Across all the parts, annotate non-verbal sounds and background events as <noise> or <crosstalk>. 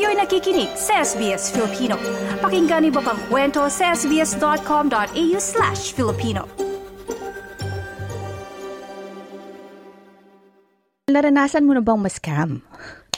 Kayo'y nakikinig sa SBS Filipino. Pakinggan niyo pa ang kwento sa sbs.com.au slash Filipino. Naranasan mo na bang ma-scam?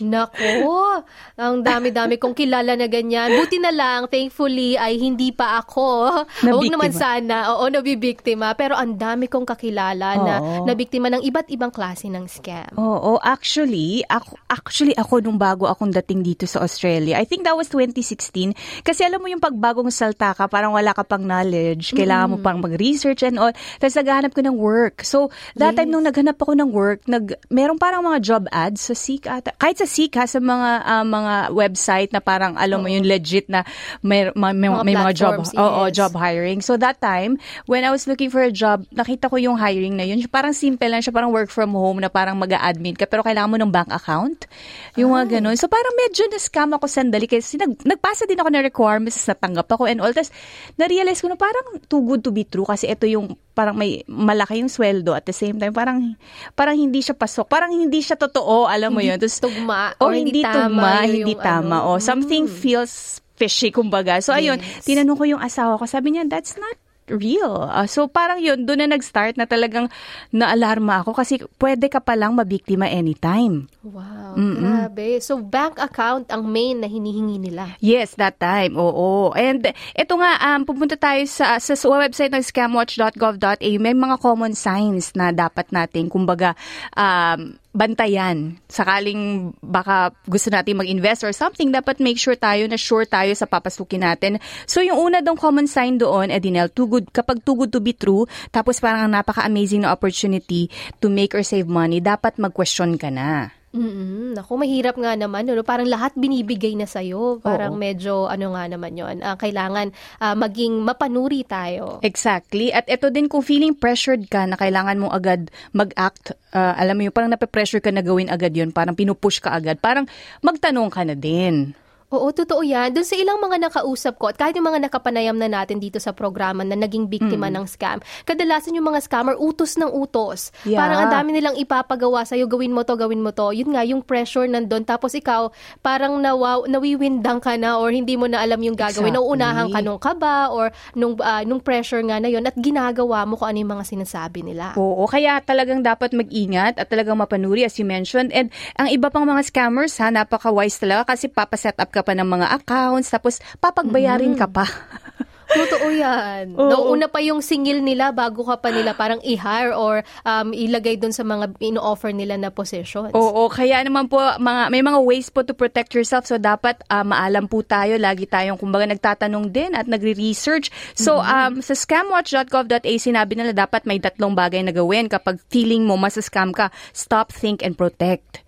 Nako, ang dami-dami kong kilala na ganyan. Buti na lang, thankfully, ay hindi pa ako. Huwag naman sana, oo, nabibiktima. Pero ang dami kong kakilala oo. na nabiktima ng iba't ibang klase ng scam. Oo, actually, ako, actually ako nung bago akong dating dito sa Australia, I think that was 2016. Kasi alam mo yung pagbagong salta ka, parang wala ka pang knowledge. Kailangan mm. mo pang mag-research and all. Tapos naghahanap ko ng work. So, that yes. time nung naghanap ako ng work, nag, merong parang mga job ads sa Seek ata. Kahit sa Seek ha, sa mga uh, mga website na parang alam mo yung legit na may, may, may mga, may mga job yes. oh, job hiring. So that time, when I was looking for a job, nakita ko yung hiring na yun. Parang simple lang siya, parang work from home na parang mag-admin ka pero kailangan mo ng bank account. Yung oh. mga ganun. So parang medyo na-scam ako sandali kasi nag, nagpasa din ako ng requirements, natanggap ako and all. Tapos na-realize ko na parang too good to be true kasi ito yung parang may malaki yung sweldo at the same time parang parang hindi siya pasok. Parang hindi siya totoo alam mo yun. Tapos, tugma oh, hindi, hindi tama hindi tama. Ano, oh something mm. feels fishy kumbaga. So yes. ayun tinanong ko yung asawa ko. Sabi niya that's not real. Uh, so parang yun, doon na nag-start na talagang naalarma ako kasi pwede ka palang mabiktima anytime. Wow, Mm-mm. grabe. So bank account ang main na hinihingi nila? Yes, that time. Oo. And ito nga, um, pupunta tayo sa, sa, sa website ng scamwatch.gov.au. May mga common signs na dapat natin, kumbaga, um, bantayan. Sakaling baka gusto natin mag-invest or something, dapat make sure tayo na sure tayo sa papasukin natin. So yung una dong common sign doon, Edinel, too good, kapag too good to be true, tapos parang napaka-amazing na opportunity to make or save money, dapat mag-question ka na. Mm-mm. Naku, mahirap nga naman. No? Parang lahat binibigay na sa'yo. Parang Oo. medyo, ano nga naman yon uh, Kailangan uh, maging mapanuri tayo. Exactly. At ito din kung feeling pressured ka na kailangan mo agad mag-act, uh, alam mo yun, parang nape-pressure ka na gawin agad yon parang pinupush ka agad, parang magtanong ka na din. Oo, totoo yan. Doon sa ilang mga nakausap ko at kahit yung mga nakapanayam na natin dito sa programa na naging biktima mm. ng scam, kadalasan yung mga scammer utos ng utos. Yeah. Parang ang dami nilang ipapagawa sa'yo, gawin mo to, gawin mo to. Yun nga, yung pressure nandun. Tapos ikaw, parang nawaw, nawiwindang ka na or hindi mo na alam yung gagawin. Exactly. Nauunahan ka nung kaba or nung, uh, nung pressure nga na yun at ginagawa mo kung ano yung mga sinasabi nila. Oo, kaya talagang dapat mag-ingat at talagang mapanuri as you mentioned. And ang iba pang mga scammers ha, napaka-wise talaga kasi papaset up ka pa ng mga accounts, tapos papagbayarin mm-hmm. ka pa. <laughs> Totoo yan. Oo. Noong pa yung singil nila bago ka pa nila parang i-hire or um, ilagay doon sa mga in-offer nila na positions. Oo, kaya naman po mga, may mga ways po to protect yourself so dapat uh, maalam po tayo. Lagi tayong kumbaga nagtatanong din at nagre-research. So mm-hmm. um, sa scamwatch.gov.a sinabi nila dapat may tatlong bagay na gawin kapag feeling mo masascam ka. Stop, think, and protect.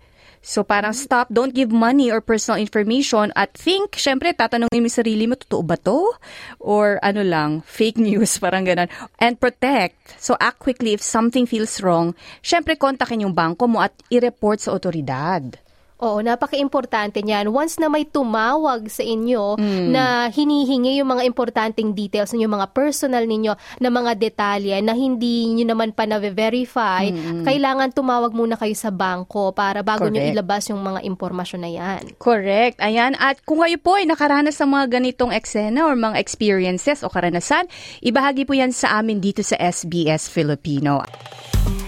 So parang stop, don't give money or personal information at think, syempre tatanungin mo sarili mo, totoo ba to? Or ano lang, fake <laughs> news, parang ganun. And protect. So act quickly if something feels wrong. Syempre kontakin yung bangko mo at i-report sa otoridad. Oo, napaka-importante niyan. Once na may tumawag sa inyo mm. na hinihingi yung mga importanteng details ninyo, mga personal ninyo na mga detalye na hindi niyo naman pa na-verify, mm. kailangan tumawag muna kayo sa bangko para bago Correct. niyo ilabas yung mga impormasyon na yan. Correct. Ayan. At kung kayo po ay nakaranas ng mga ganitong eksena or mga experiences o karanasan, ibahagi po yan sa amin dito sa SBS Filipino.